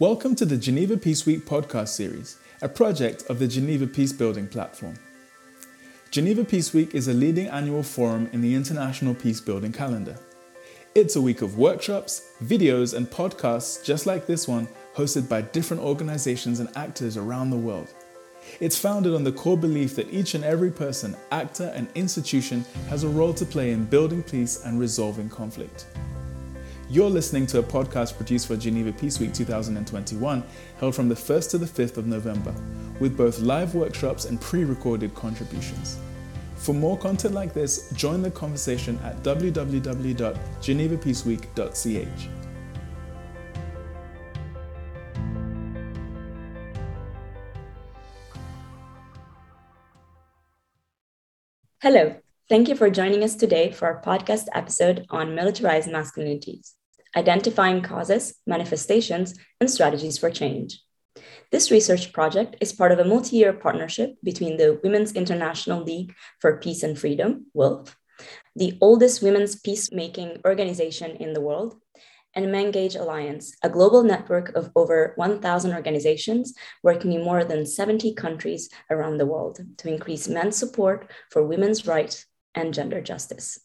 Welcome to the Geneva Peace Week podcast series, a project of the Geneva Peace Building platform. Geneva Peace Week is a leading annual forum in the international peace building calendar. It's a week of workshops, videos, and podcasts just like this one, hosted by different organizations and actors around the world. It's founded on the core belief that each and every person, actor, and institution has a role to play in building peace and resolving conflict. You're listening to a podcast produced for Geneva Peace Week 2021, held from the 1st to the 5th of November, with both live workshops and pre recorded contributions. For more content like this, join the conversation at www.genevapeaceweek.ch. Hello, thank you for joining us today for our podcast episode on militarized masculinities identifying causes, manifestations, and strategies for change. This research project is part of a multi year partnership between the Women's International League for Peace and Freedom, WILPF, the oldest women's peacemaking organization in the world, and MenEngage Alliance, a global network of over 1,000 organizations working in more than 70 countries around the world to increase men's support for women's rights and gender justice.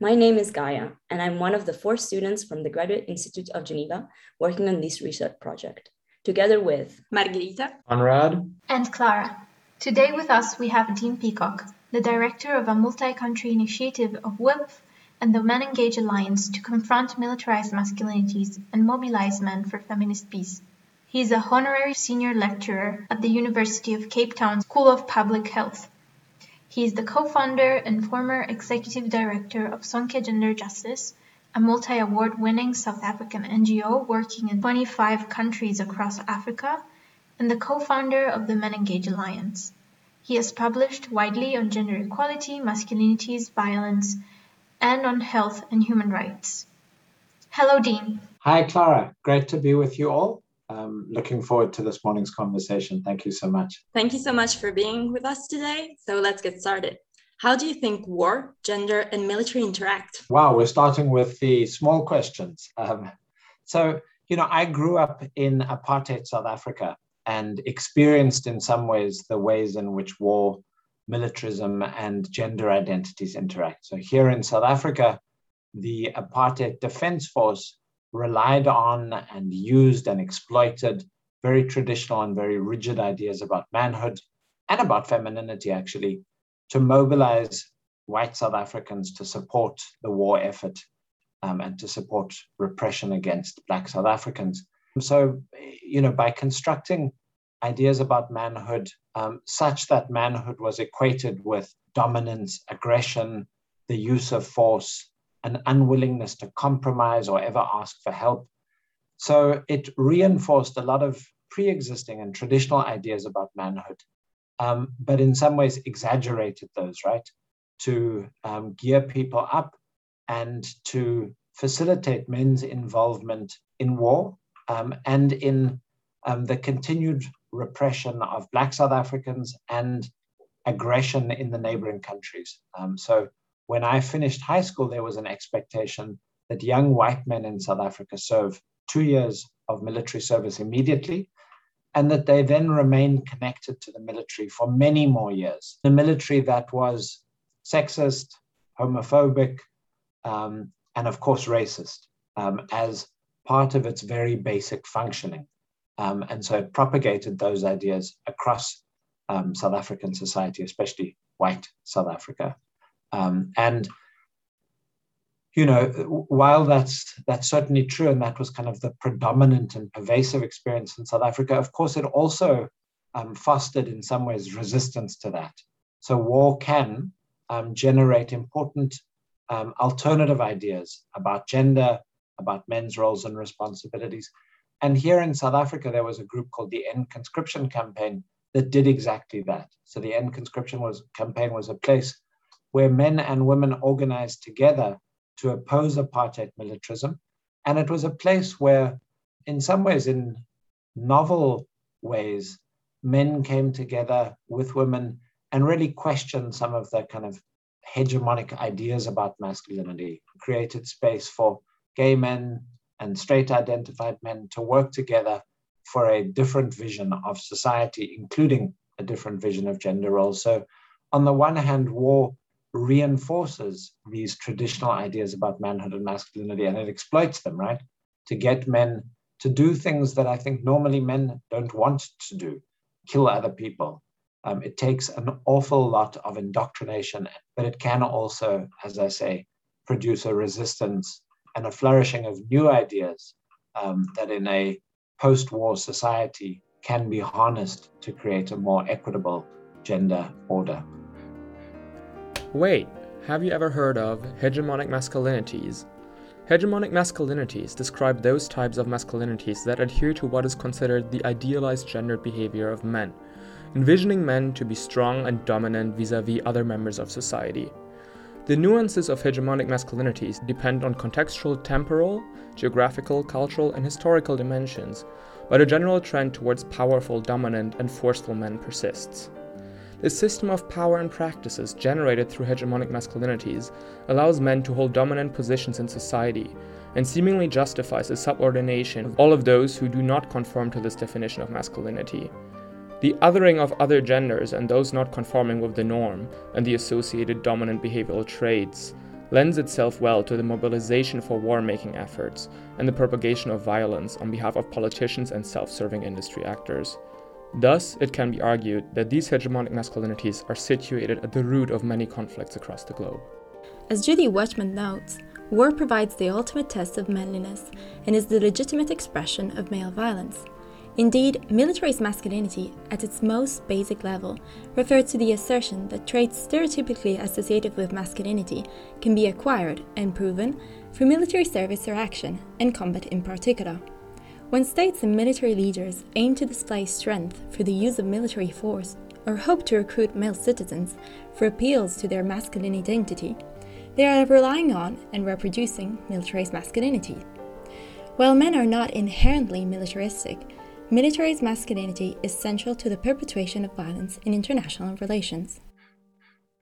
My name is Gaia, and I'm one of the four students from the Graduate Institute of Geneva working on this research project, together with Margherita, Conrad, and Clara. Today with us we have Dean Peacock, the director of a multi-country initiative of WILPF and the Men Engage Alliance to confront militarized masculinities and mobilize men for feminist peace. He is a honorary senior lecturer at the University of Cape Town School of Public Health he is the co-founder and former executive director of Sonke Gender Justice, a multi-award winning South African NGO working in 25 countries across Africa, and the co-founder of the Men Engage Alliance. He has published widely on gender equality, masculinities, violence, and on health and human rights. Hello, Dean. Hi, Clara. Great to be with you all um, looking forward to this morning's conversation. Thank you so much. Thank you so much for being with us today. So let's get started. How do you think war, gender, and military interact? Wow, we're starting with the small questions. Um, so, you know, I grew up in apartheid South Africa and experienced in some ways the ways in which war, militarism, and gender identities interact. So, here in South Africa, the apartheid defense force relied on and used and exploited very traditional and very rigid ideas about manhood and about femininity, actually, to mobilize white South Africans to support the war effort um, and to support repression against Black South Africans. So, you know, by constructing ideas about manhood um, such that manhood was equated with dominance, aggression, the use of force, an unwillingness to compromise or ever ask for help. So it reinforced a lot of pre existing and traditional ideas about manhood, um, but in some ways exaggerated those, right? To um, gear people up and to facilitate men's involvement in war um, and in um, the continued repression of Black South Africans and aggression in the neighboring countries. Um, so when I finished high school, there was an expectation that young white men in South Africa serve two years of military service immediately, and that they then remain connected to the military for many more years. The military that was sexist, homophobic, um, and of course racist um, as part of its very basic functioning. Um, and so it propagated those ideas across um, South African society, especially white South Africa. Um, and you know, while that's that's certainly true, and that was kind of the predominant and pervasive experience in South Africa, of course, it also um, fostered in some ways resistance to that. So war can um, generate important um, alternative ideas about gender, about men's roles and responsibilities. And here in South Africa, there was a group called the End Conscription Campaign that did exactly that. So the End Conscription was campaign was a place where men and women organized together to oppose apartheid militarism. And it was a place where, in some ways, in novel ways, men came together with women and really questioned some of the kind of hegemonic ideas about masculinity, created space for gay men and straight identified men to work together for a different vision of society, including a different vision of gender roles. So, on the one hand, war reinforces these traditional ideas about manhood and masculinity and it exploits them, right? To get men to do things that I think normally men don't want to do, kill other people. Um, it takes an awful lot of indoctrination, but it can also, as I say, produce a resistance and a flourishing of new ideas um, that in a post war society can be harnessed to create a more equitable gender order. Wait, have you ever heard of hegemonic masculinities? Hegemonic masculinities describe those types of masculinities that adhere to what is considered the idealized gendered behavior of men, envisioning men to be strong and dominant vis a vis other members of society. The nuances of hegemonic masculinities depend on contextual, temporal, geographical, cultural, and historical dimensions, but a general trend towards powerful, dominant, and forceful men persists. This system of power and practices generated through hegemonic masculinities allows men to hold dominant positions in society and seemingly justifies the subordination of all of those who do not conform to this definition of masculinity. The othering of other genders and those not conforming with the norm and the associated dominant behavioral traits lends itself well to the mobilization for war making efforts and the propagation of violence on behalf of politicians and self serving industry actors. Thus, it can be argued that these hegemonic masculinities are situated at the root of many conflicts across the globe. As Judy Wajcman notes, war provides the ultimate test of manliness and is the legitimate expression of male violence. Indeed, militarized masculinity, at its most basic level, refers to the assertion that traits stereotypically associated with masculinity can be acquired and proven through military service or action, and combat in particular. When states and military leaders aim to display strength through the use of military force or hope to recruit male citizens for appeals to their masculine identity, they are relying on and reproducing militarized masculinity. While men are not inherently militaristic, militarized masculinity is central to the perpetuation of violence in international relations.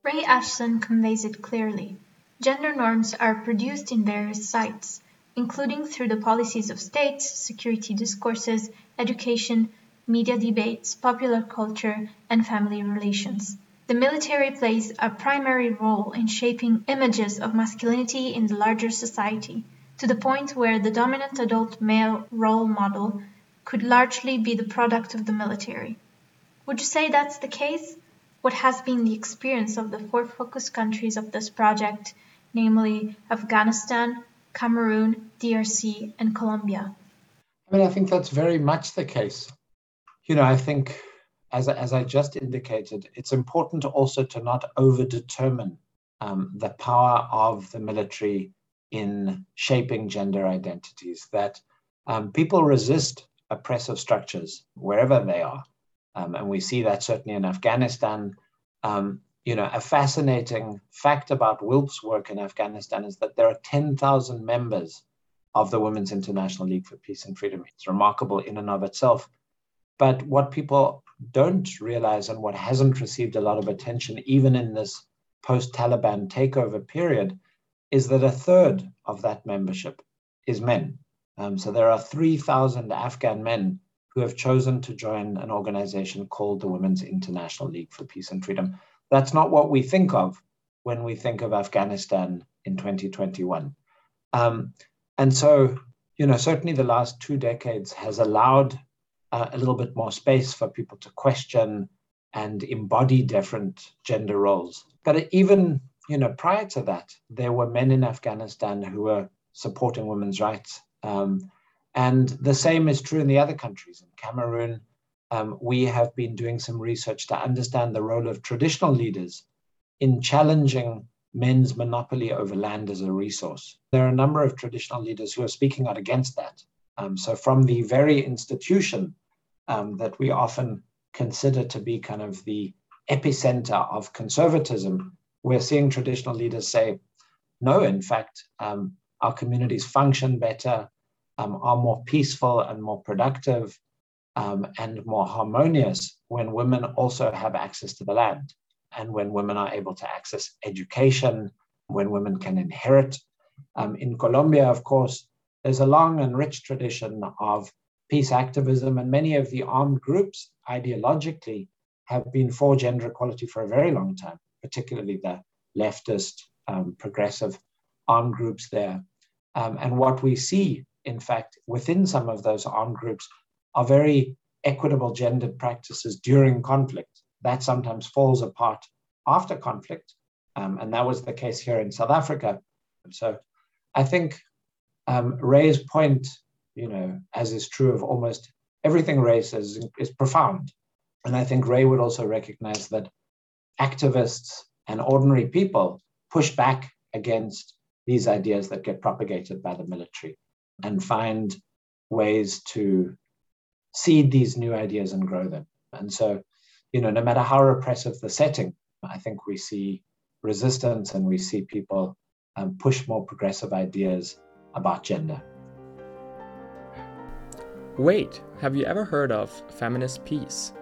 Ray Ashton conveys it clearly. Gender norms are produced in various sites including through the policies of states, security discourses, education, media debates, popular culture, and family relations. The military plays a primary role in shaping images of masculinity in the larger society, to the point where the dominant adult male role model could largely be the product of the military. Would you say that's the case? What has been the experience of the four focus countries of this project, namely Afghanistan, Cameroon, DRC, and Colombia? I mean, I think that's very much the case. You know, I think, as, as I just indicated, it's important also to not overdetermine um, the power of the military in shaping gender identities, that um, people resist oppressive structures wherever they are. Um, and we see that certainly in Afghanistan. Um, you know, a fascinating fact about WILPF's work in Afghanistan is that there are 10,000 members of the Women's International League for Peace and Freedom. It's remarkable in and of itself. But what people don't realize and what hasn't received a lot of attention, even in this post Taliban takeover period, is that a third of that membership is men. Um, so there are 3,000 Afghan men who have chosen to join an organization called the Women's International League for Peace and Freedom. That's not what we think of when we think of Afghanistan in 2021. Um, and so, you know, certainly the last two decades has allowed uh, a little bit more space for people to question and embody different gender roles. But even, you know, prior to that, there were men in Afghanistan who were supporting women's rights. Um, and the same is true in the other countries. In Cameroon, um, we have been doing some research to understand the role of traditional leaders in challenging men's monopoly over land as a resource. There are a number of traditional leaders who are speaking out against that. Um, so, from the very institution um, that we often consider to be kind of the epicenter of conservatism, we're seeing traditional leaders say, no, in fact, um, our communities function better, um, are more peaceful and more productive, um, and more harmonious when women also have access to the land and when women are able to access education, when women can inherit. Um, in Colombia, of course, there's a long and rich tradition of peace activism, and many of the armed groups ideologically have been for gender equality for a very long time, particularly the leftist, um, progressive armed groups there. Um, and what we see, in fact, within some of those armed groups are very equitable gendered practices during conflict. That sometimes falls apart after conflict. Um, and that was the case here in South Africa. So I think um, Ray's point, you know, as is true of almost everything Ray says, is profound. And I think Ray would also recognize that activists and ordinary people push back against these ideas that get propagated by the military and find ways to seed these new ideas and grow them. And so, you know, no matter how repressive the setting, I think we see resistance and we see people um, push more progressive ideas about gender. Wait, have you ever heard of feminist peace?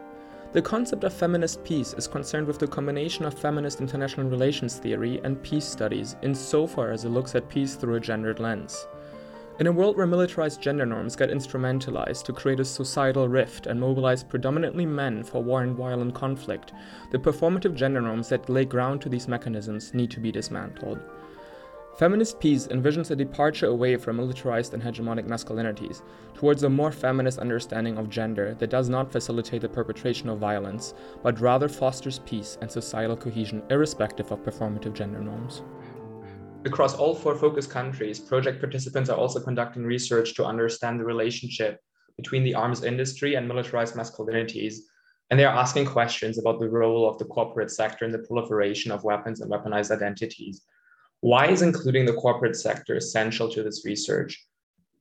The concept of feminist peace is concerned with the combination of feminist international relations theory and peace studies insofar as it looks at peace through a gendered lens. In a world where militarized gender norms get instrumentalized to create a societal rift and mobilize predominantly men for war and violent conflict, the performative gender norms that lay ground to these mechanisms need to be dismantled. Feminist peace envisions a departure away from militarized and hegemonic masculinities towards a more feminist understanding of gender that does not facilitate the perpetration of violence, but rather fosters peace and societal cohesion irrespective of performative gender norms. Across all four focus countries, project participants are also conducting research to understand the relationship between the arms industry and militarized masculinities, and they are asking questions about the role of the corporate sector in the proliferation of weapons and weaponized identities why is including the corporate sector essential to this research,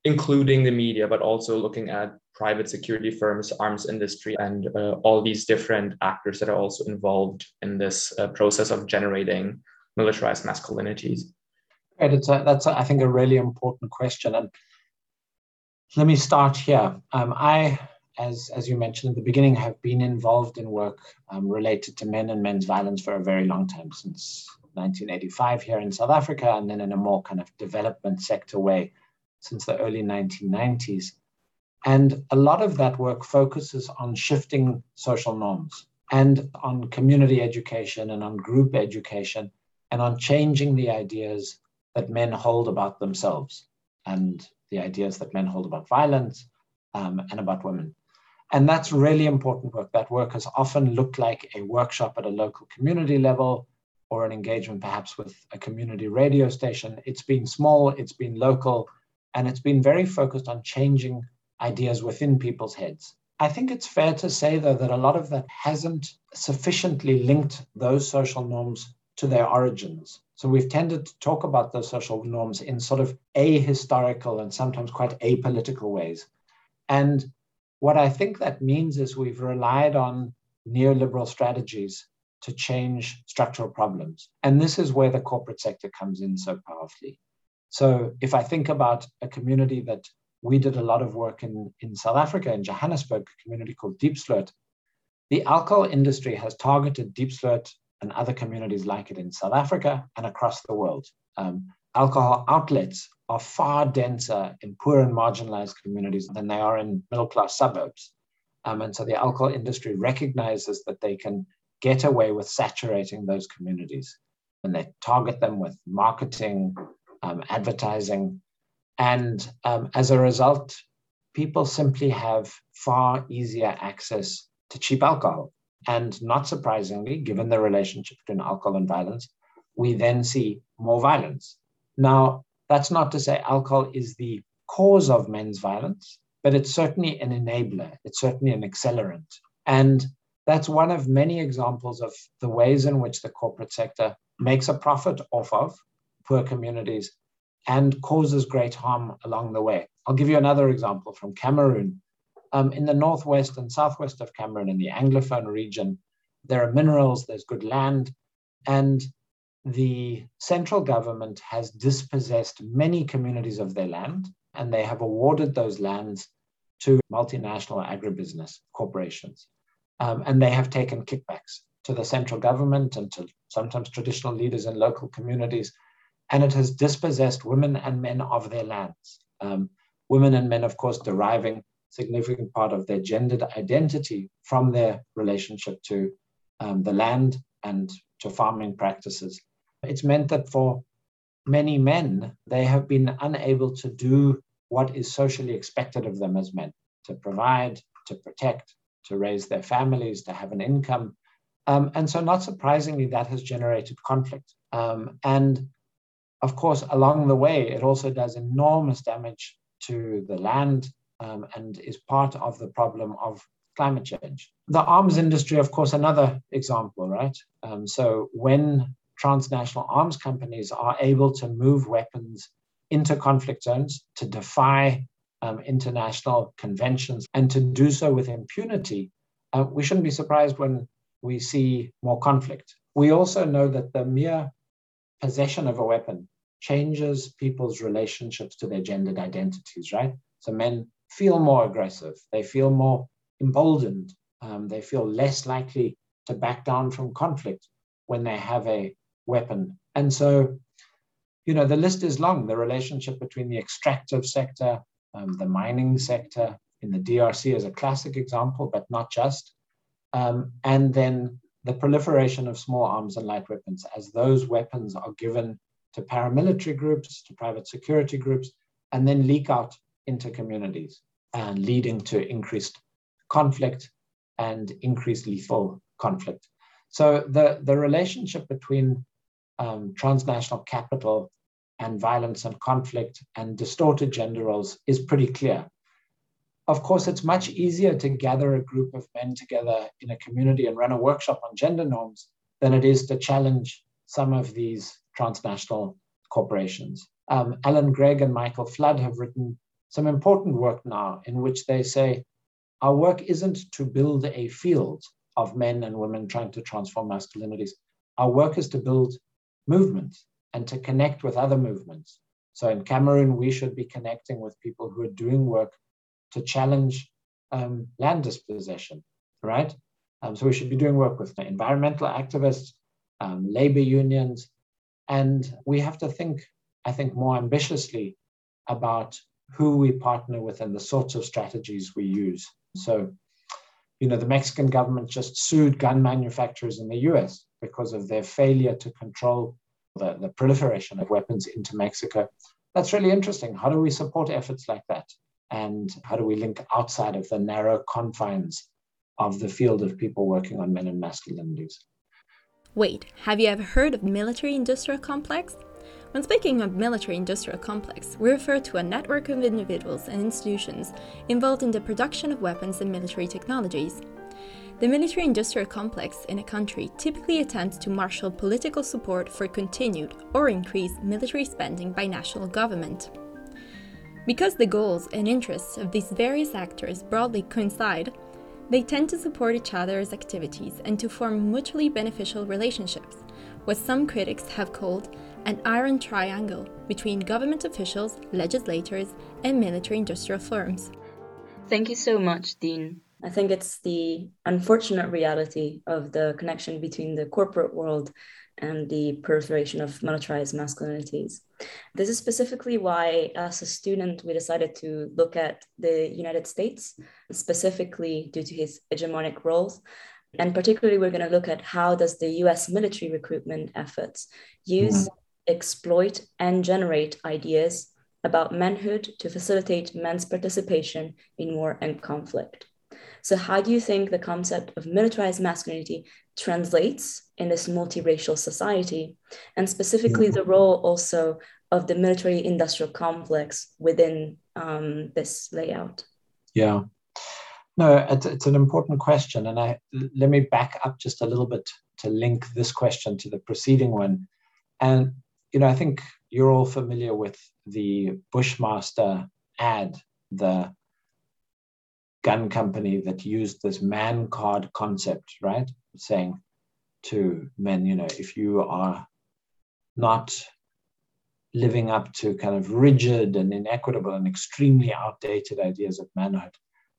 including the media, but also looking at private security firms, arms industry, and uh, all these different actors that are also involved in this uh, process of generating militarized masculinities? Right, it's a, that's, a, I think, a really important question. And let me start here. Um, I, as, as you mentioned at the beginning, have been involved in work um, related to men and men's violence for a very long time, since 1985 here in South Africa, and then in a more kind of development sector way since the early 1990s. And a lot of that work focuses on shifting social norms and on community education and on group education and on changing the ideas that men hold about themselves and the ideas that men hold about violence um, and about women. And that's really important work. That work has often looked like a workshop at a local community level or an engagement perhaps with a community radio station. It's been small, it's been local, and it's been very focused on changing ideas within people's heads. I think it's fair to say, though, that a lot of that hasn't sufficiently linked those social norms to their origins. So we've tended to talk about those social norms in sort of ahistorical and sometimes quite apolitical ways. And what I think that means is we've relied on neoliberal strategies to change structural problems. And this is where the corporate sector comes in so powerfully. So if I think about a community that we did a lot of work in, in South Africa, in Johannesburg, a community called Diepsloot, the alcohol industry has targeted Diepsloot and other communities like it in South Africa and across the world. Um, alcohol outlets are far denser in poor and marginalized communities than they are in middle class suburbs. Um, and so the alcohol industry recognizes that they can get away with saturating those communities. And they target them with marketing, um, advertising. And um, as a result, people simply have far easier access to cheap alcohol. And not surprisingly, given the relationship between alcohol and violence, we then see more violence. Now, that's not to say alcohol is the cause of men's violence, but it's certainly an enabler, it's certainly an accelerant. And that's one of many examples of the ways in which the corporate sector makes a profit off of poor communities and causes great harm along the way. I'll give you another example from Cameroon. Um, in the northwest and southwest of Cameroon, in the Anglophone region, there are minerals, there's good land, and the central government has dispossessed many communities of their land, and they have awarded those lands to multinational agribusiness corporations. Um, and they have taken kickbacks to the central government and to sometimes traditional leaders in local communities. And it has dispossessed women and men of their lands. Um, women and men, of course, deriving significant part of their gendered identity from their relationship to um, the land and to farming practices. It's meant that for many men, they have been unable to do what is socially expected of them as men to provide, to protect, to raise their families, to have an income. Um, and so, not surprisingly, that has generated conflict. Um, and of course, along the way, it also does enormous damage to the land um, and is part of the problem of climate change. The arms industry, of course, another example, right? Um, so when transnational arms companies are able to move weapons into conflict zones to defy um, international conventions and to do so with impunity, uh, we shouldn't be surprised when we see more conflict. We also know that the mere possession of a weapon changes people's relationships to their gendered identities, right? So men feel more aggressive, they feel more emboldened, um, they feel less likely to back down from conflict when they have a weapon. And so, you know, the list is long. The relationship between the extractive sector, um, the mining sector in the DRC is a classic example, but not just. Um, and then the proliferation of small arms and light weapons as those weapons are given to paramilitary groups, to private security groups, and then leak out into communities and leading to increased conflict and increased lethal conflict. So the, the relationship between um, transnational capital and violence and conflict and distorted gender roles is pretty clear. Of course, it's much easier to gather a group of men together in a community and run a workshop on gender norms than it is to challenge some of these transnational corporations. Um, Alan Greig and Michael Flood have written some important work now in which they say our work isn't to build a field of men and women trying to transform masculinities. Our work is to build movements and to connect with other movements. So in Cameroon, we should be connecting with people who are doing work to challenge um, land dispossession, right? Um, so we should be doing work with environmental activists, um, labor unions, and we have to think, I think, more ambitiously about who we partner with and the sorts of strategies we use. So, you know, the Mexican government just sued gun manufacturers in the US because of their failure to control the, the proliferation of weapons into Mexico. That's really interesting. How do we support efforts like that? And how do we link outside of the narrow confines of the field of people working on men and masculinities? Wait, have you ever heard of military industrial complex? When speaking of military industrial complex, we refer to a network of individuals and institutions involved in the production of weapons and military technologies. The military industrial complex in a country typically attempts to marshal political support for continued or increased military spending by national government. Because the goals and interests of these various actors broadly coincide, they tend to support each other's activities and to form mutually beneficial relationships, what some critics have called an iron triangle between government officials, legislators, and military industrial firms. Thank you so much, Dean. I think it's the unfortunate reality of the connection between the corporate world and the proliferation of militarized masculinities. This is specifically why, as a student, we decided to look at the United States, specifically due to his hegemonic roles. And particularly, we're going to look at how does the US military recruitment efforts use, mm-hmm. Exploit, and generate ideas about manhood to facilitate men's participation in war and conflict. So, how do you think the concept of militarized masculinity translates in this multiracial society, and specifically the role also of the military industrial complex within um, this layout? Yeah. No, it's, it's an important question. And I, let me back up just a little bit to link this question to the preceding one. And, you know, I think you're all familiar with the Bushmaster ad, the gun company that used this man card concept, right? Saying to men, you know, if you are not living up to kind of rigid and inequitable and extremely outdated ideas of manhood,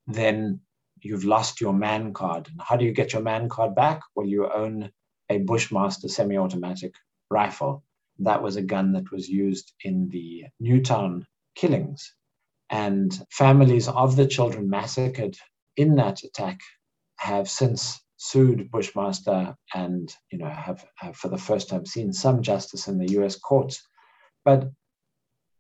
then you've lost your man card. And how do you get your man card back? Well, you own a Bushmaster semi automatic rifle. That was a gun that was used in the Newtown killings And families of the children massacred in that attack have since sued Bushmaster and you know have, have for the first time seen some justice in the US courts. But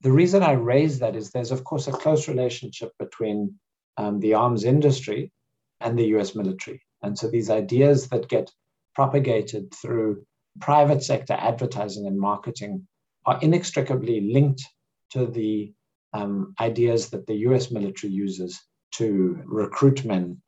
the reason I raise that is there's of course a close relationship between um, the arms industry and the US military. And so these ideas that get propagated through private sector advertising and marketing are inextricably linked to the um, ideas that the US military uses to recruit men.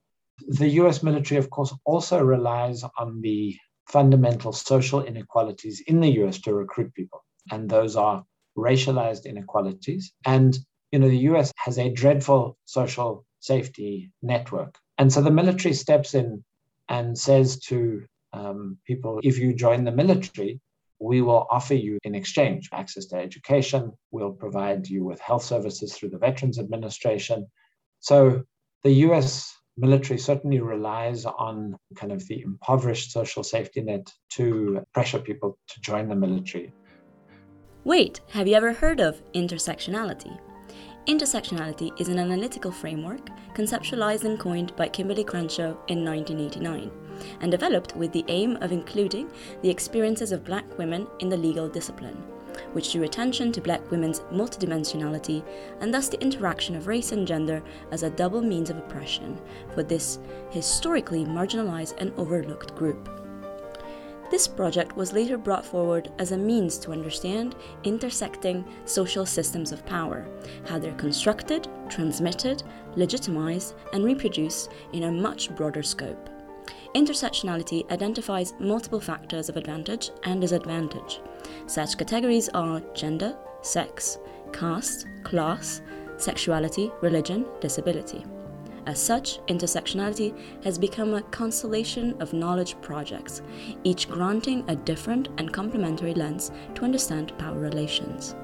The US military, of course, also relies on the fundamental social inequalities in the US to recruit people. And those are racialized inequalities. And, you know, the US has a dreadful social safety network. And so the military steps in and says to um, people, if you join the military, we will offer you in exchange access to education. We'll provide you with health services through the Veterans Administration. So the US military certainly relies on kind of the impoverished social safety net to pressure people to join the military. Wait, have you ever heard of intersectionality? Intersectionality is an analytical framework conceptualized and coined by Kimberlé Crenshaw in 1989 and developed with the aim of including the experiences of black women in the legal discipline, which drew attention to black women's multidimensionality and thus the interaction of race and gender as a double means of oppression for this historically marginalized and overlooked group. This project was later brought forward as a means to understand intersecting social systems of power, how they're constructed, transmitted, legitimized, and reproduced in a much broader scope. Intersectionality identifies multiple factors of advantage and disadvantage. Such categories are gender, sex, caste, class, sexuality, religion, disability. As such, intersectionality has become a constellation of knowledge projects, each granting a different and complementary lens to understand power relations.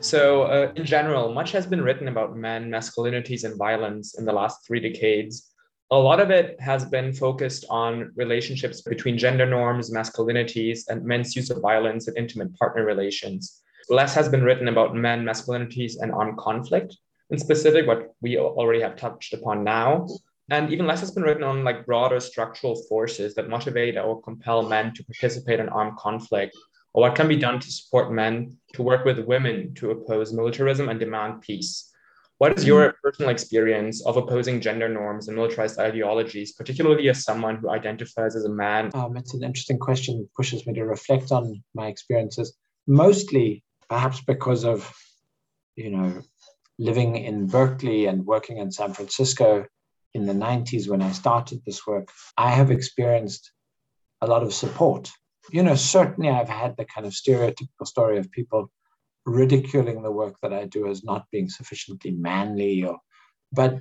So, uh, in general, much has been written about men, masculinities, and violence in the last three decades. A lot of it has been focused on relationships between gender norms, masculinities, and men's use of violence in intimate partner relations. Less has been written about men, masculinities, and armed conflict in specific, what we already have touched upon now. And even less has been written on like broader structural forces that motivate or compel men to participate in armed conflict, or what can be done to support men to work with women to oppose militarism and demand peace. What is your personal experience of opposing gender norms and militarized ideologies, particularly as someone who identifies as a man? Um, it's an interesting question. It pushes me to reflect on my experiences, mostly perhaps because of, you know, living in Berkeley and working in San Francisco in the 90s when I started this work, I have experienced a lot of support. You know, certainly I've had the kind of stereotypical story of people ridiculing the work that I do as not being sufficiently manly or but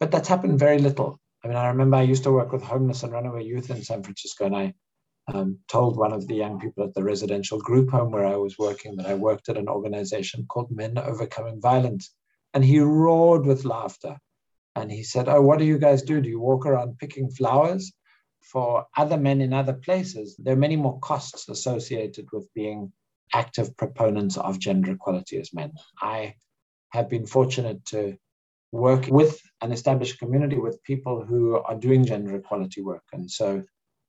but that's happened very little. I mean, I remember I used to work with homeless and runaway youth in San Francisco, and I um, told one of the young people at the residential group home where I was working that I worked at an organization called Men Overcoming Violence. And he roared with laughter. And he said, Oh, what do you guys do? Do you walk around picking flowers for other men in other places? There are many more costs associated with being active proponents of gender equality as men. I have been fortunate to work with an established community with people who are doing gender equality work. And so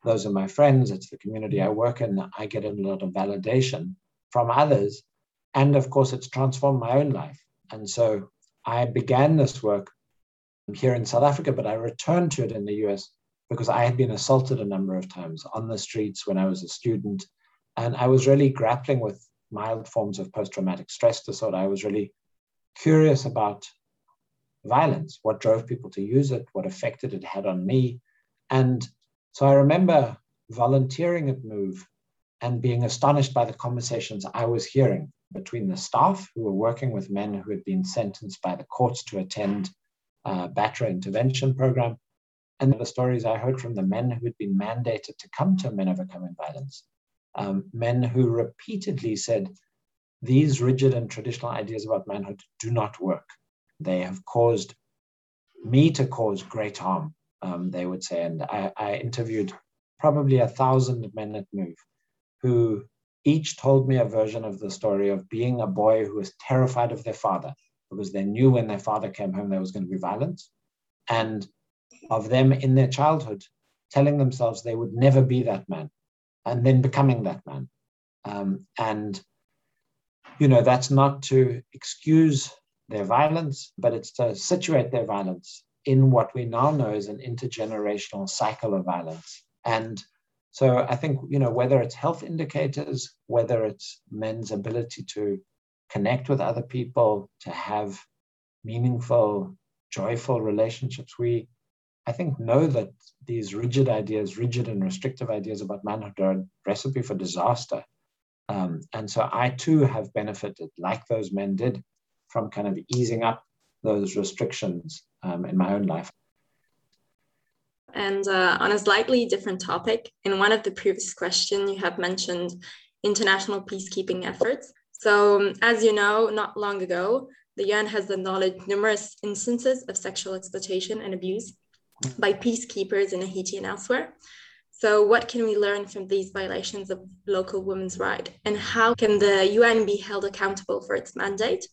those are my friends, it's the community I work in. I get a lot of validation from others. And of course, it's transformed my own life. And so I began this work here in South Africa, but I returned to it in the US because I had been assaulted a number of times on the streets when I was a student. And I was really grappling with mild forms of post traumatic stress disorder. I was really curious about violence, what drove people to use it, what effect it had on me. And so I remember volunteering at Move and being astonished by the conversations I was hearing between the staff who were working with men who had been sentenced by the courts to attend a batterer intervention program, and the stories I heard from the men who had been mandated to come to Men Overcoming Violence, um, men who repeatedly said, these rigid and traditional ideas about manhood do not work. They have caused me to cause great harm, um, they would say. And I, I interviewed probably a thousand men at Move who each told me a version of the story of being a boy who was terrified of their father because they knew when their father came home there was going to be violence, and of them in their childhood telling themselves they would never be that man, and then becoming that man. Um, and you know that's not to excuse their violence, but it's to situate their violence in what we now know is an intergenerational cycle of violence. And so I think, you know, whether it's health indicators, whether it's men's ability to connect with other people, to have meaningful, joyful relationships, we, I think, know that these rigid ideas, rigid and restrictive ideas about manhood are a recipe for disaster. Um, and so I too have benefited, like those men did, from kind of easing up those restrictions um, in my own life. And uh, on a slightly different topic, in one of the previous questions, you have mentioned international peacekeeping efforts. So, um, as you know, not long ago, the UN has acknowledged numerous instances of sexual exploitation and abuse by peacekeepers in Haiti and elsewhere. So, what can we learn from these violations of local women's rights? And how can the UN be held accountable for its mandate?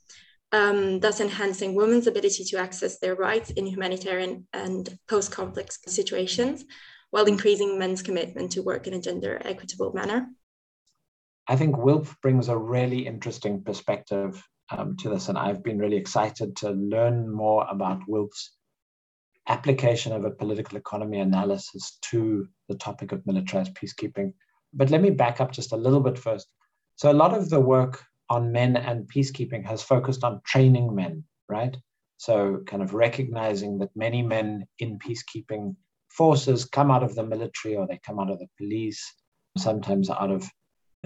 um, thus enhancing women's ability to access their rights in humanitarian and post conflict situations, while increasing men's commitment to work in a gender equitable manner. I think WILPF brings a really interesting perspective um, to this, and I've been really excited to learn more about WILPF's application of a political economy analysis to the topic of militarized peacekeeping. But let me back up just a little bit first. So, a lot of the work on men and peacekeeping has focused on training men, right? So, kind of recognizing that many men in peacekeeping forces come out of the military or they come out of the police, sometimes out of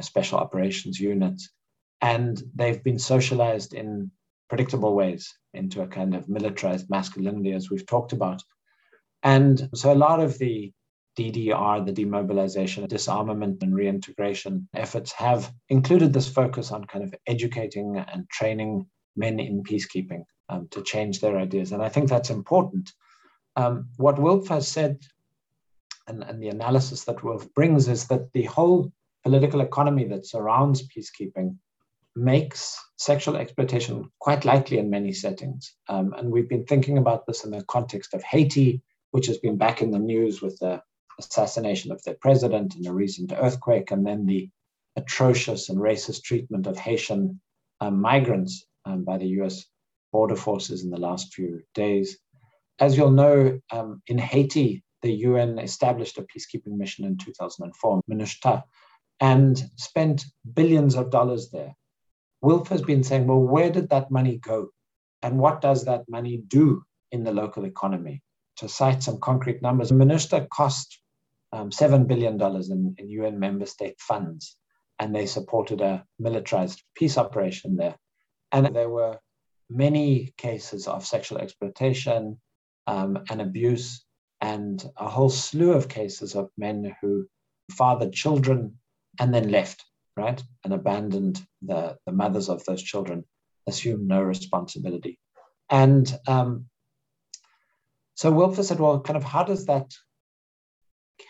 special operations units, and they've been socialized in predictable ways into a kind of militarized masculinity, as we've talked about. And so, a lot of the DDR, the demobilization, disarmament, and reintegration efforts have included this focus on kind of educating and training men in peacekeeping um, to change their ideas. And I think that's important. Um, what WILPF has said, and, and the analysis that WILPF brings, is that the whole political economy that surrounds peacekeeping makes sexual exploitation quite likely in many settings. Um, and we've been thinking about this in the context of Haiti, which has been back in the news with the assassination of their president and a recent earthquake, and then the atrocious and racist treatment of Haitian um, migrants um, by the US border forces in the last few days. As you'll know, um, in Haiti, the UN established a peacekeeping mission in 2004, MINUSTAH, and spent billions of dollars there. WILPF has been saying, well, where did that money go? And what does that money do in the local economy? To cite some concrete numbers, MINUSTAH cost um, $7 billion in, in UN member state funds, and they supported a militarized peace operation there. And there were many cases of sexual exploitation um, and abuse, and a whole slew of cases of men who fathered children and then left, right, and abandoned the, the mothers of those children, assumed no responsibility. And um, so Wilfer said, well, kind of how does that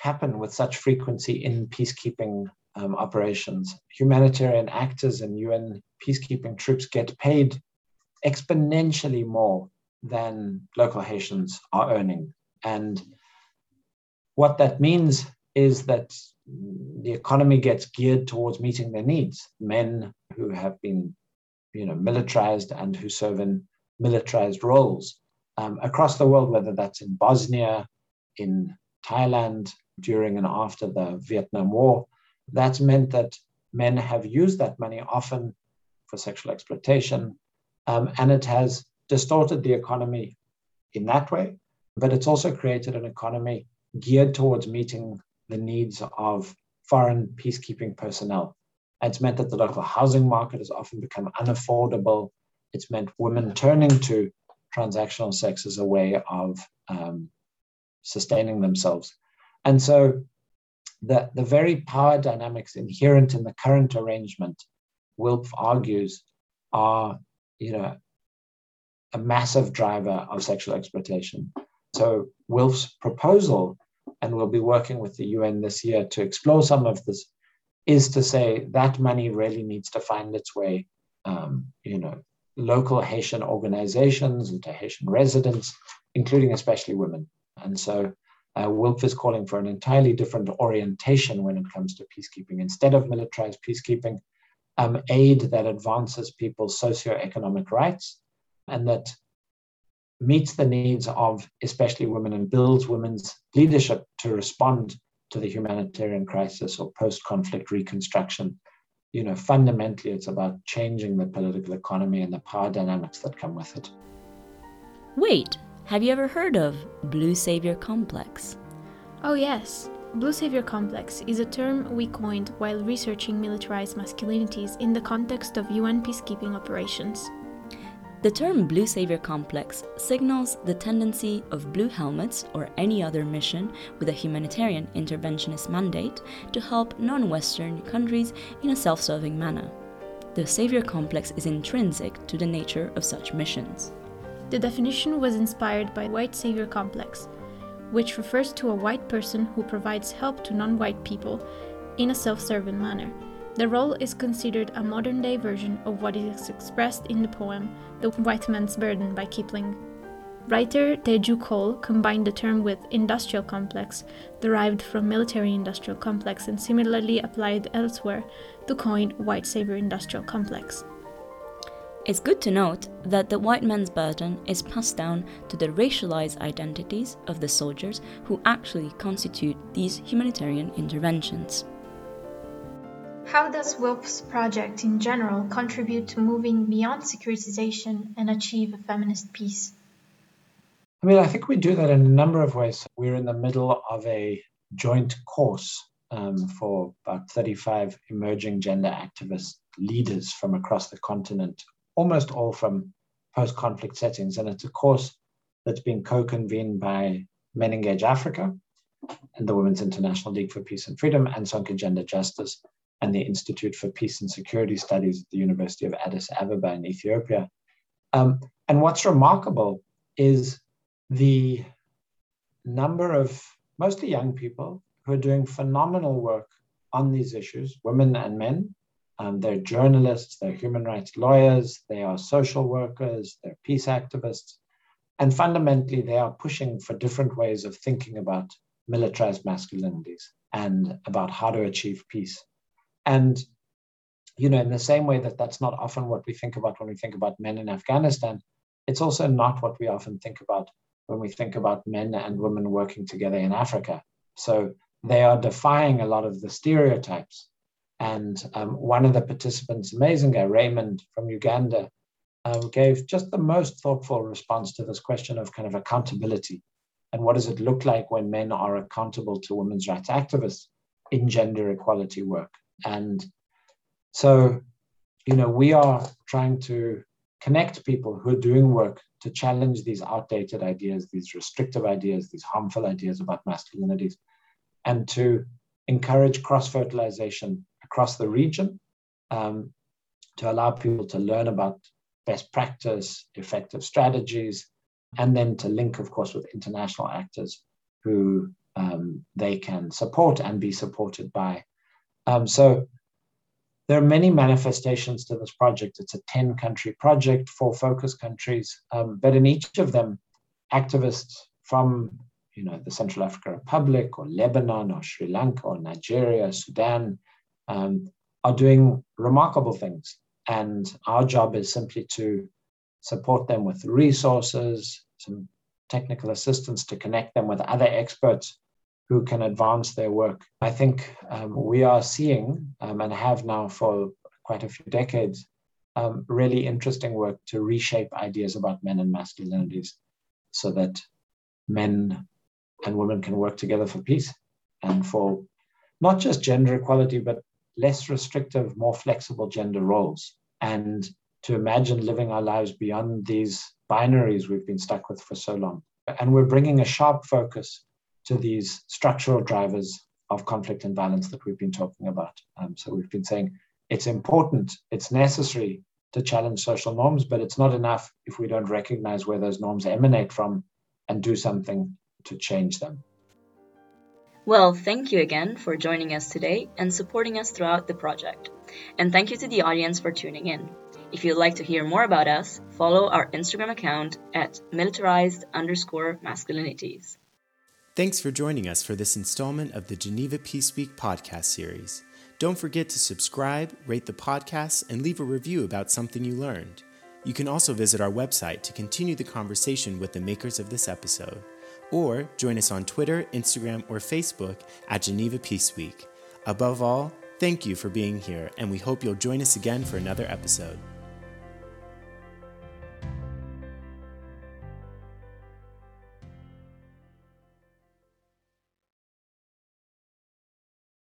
happen with such frequency in peacekeeping um, operations. Humanitarian actors and UN peacekeeping troops get paid exponentially more than local Haitians are earning. And what that means is that the economy gets geared towards meeting their needs. Men who have been, you know, militarized and who serve in militarized roles um, across the world, whether that's in Bosnia, in Thailand during and after the Vietnam War. That's meant that men have used that money often for sexual exploitation, um, and it has distorted the economy in that way. But it's also created an economy geared towards meeting the needs of foreign peacekeeping personnel. It's meant that the local housing market has often become unaffordable. It's meant women turning to transactional sex as a way of um, sustaining themselves. And so the, the very power dynamics inherent in the current arrangement, WILPF argues, are you know, a massive driver of sexual exploitation. So WILPF's proposal, and we'll be working with the UN this year to explore some of this is to say that money really needs to find its way, um, you know, local Haitian organizations and to Haitian residents, including especially women. And so uh, WILPF is calling for an entirely different orientation when it comes to peacekeeping. Instead of militarized peacekeeping, um, aid that advances people's socioeconomic rights and that meets the needs of especially women and builds women's leadership to respond to the humanitarian crisis or post-conflict reconstruction. You know fundamentally it's about changing the political economy and the power dynamics that come with it. Wait have you ever heard of blue savior complex? Oh yes. Blue Savior Complex is a term we coined while researching militarized masculinities in the context of UN peacekeeping operations. The term Blue Savior Complex signals the tendency of blue helmets or any other mission with a humanitarian interventionist mandate to help non Western countries in a self serving manner. The Savior Complex is intrinsic to the nature of such missions. The definition was inspired by White Savior Complex, which refers to a white person who provides help to non white people in a self serving manner. The role is considered a modern day version of what is expressed in the poem The White Man's Burden by Kipling. Writer Teju Cole combined the term with industrial complex, derived from military industrial complex and similarly applied elsewhere, to coin white savior industrial complex. It's good to note that the white man's burden is passed down to the racialized identities of the soldiers who actually constitute these humanitarian interventions. How does WILPF's project in general contribute to moving beyond securitization and achieve a feminist peace? I mean, I think we do that in a number of ways. We're in the middle of a joint course um, for about 35 emerging gender activist leaders from across the continent almost all from post conflict settings. And it's a course that's been co convened by MenEngage Africa and the Women's International League for Peace and Freedom and Sonke Gender Justice and the Institute for Peace and Security Studies at the University of Addis Ababa in Ethiopia. Um, and what's remarkable is the number of mostly young people who are doing phenomenal work on these issues, women and men, um, they're journalists, they're human rights lawyers, they are social workers, they're peace activists. And fundamentally, they are pushing for different ways of thinking about militarized masculinities and about how to achieve peace. And, you know, in the same way that that's not often what we think about when we think about men in Afghanistan, it's also not what we often think about when we think about men and women working together in Africa. So they are defying a lot of the stereotypes and um, one of the participants, amazing guy, Raymond from Uganda, um, gave just the most thoughtful response to this question of kind of accountability. And what does it look like when men are accountable to women's rights activists in gender equality work? And so, you know, we are trying to connect people who are doing work to challenge these outdated ideas, these restrictive ideas, these harmful ideas about masculinities, and to encourage cross fertilization across the region um, to allow people to learn about best practice, effective strategies, and then to link, of course, with international actors who um, they can support and be supported by. Um, so there are many manifestations to this project. It's a 10 country project, four focus countries, um, but in each of them, activists from you know, the Central African Republic or Lebanon or Sri Lanka or Nigeria, Sudan, um, are doing remarkable things. And our job is simply to support them with resources, some technical assistance to connect them with other experts who can advance their work. I think um, we are seeing um, and have now for quite a few decades um, really interesting work to reshape ideas about men and masculinities so that men and women can work together for peace and for not just gender equality, but less restrictive, more flexible gender roles, and to imagine living our lives beyond these binaries we've been stuck with for so long. And we're bringing a sharp focus to these structural drivers of conflict and violence that we've been talking about. Um, so we've been saying it's important, it's necessary to challenge social norms, but it's not enough if we don't recognize where those norms emanate from and do something to change them. Well, thank you again for joining us today and supporting us throughout the project. And thank you to the audience for tuning in. If you'd like to hear more about us, follow our Instagram account at militarized underscore masculinities. Thanks for joining us for this installment of the Geneva Peace Week podcast series. Don't forget to subscribe, rate the podcast, and leave a review about something you learned. You can also visit our website to continue the conversation with the makers of this episode or join us on Twitter, Instagram, or Facebook at Geneva Peace Week. Above all, thank you for being here, and we hope you'll join us again for another episode.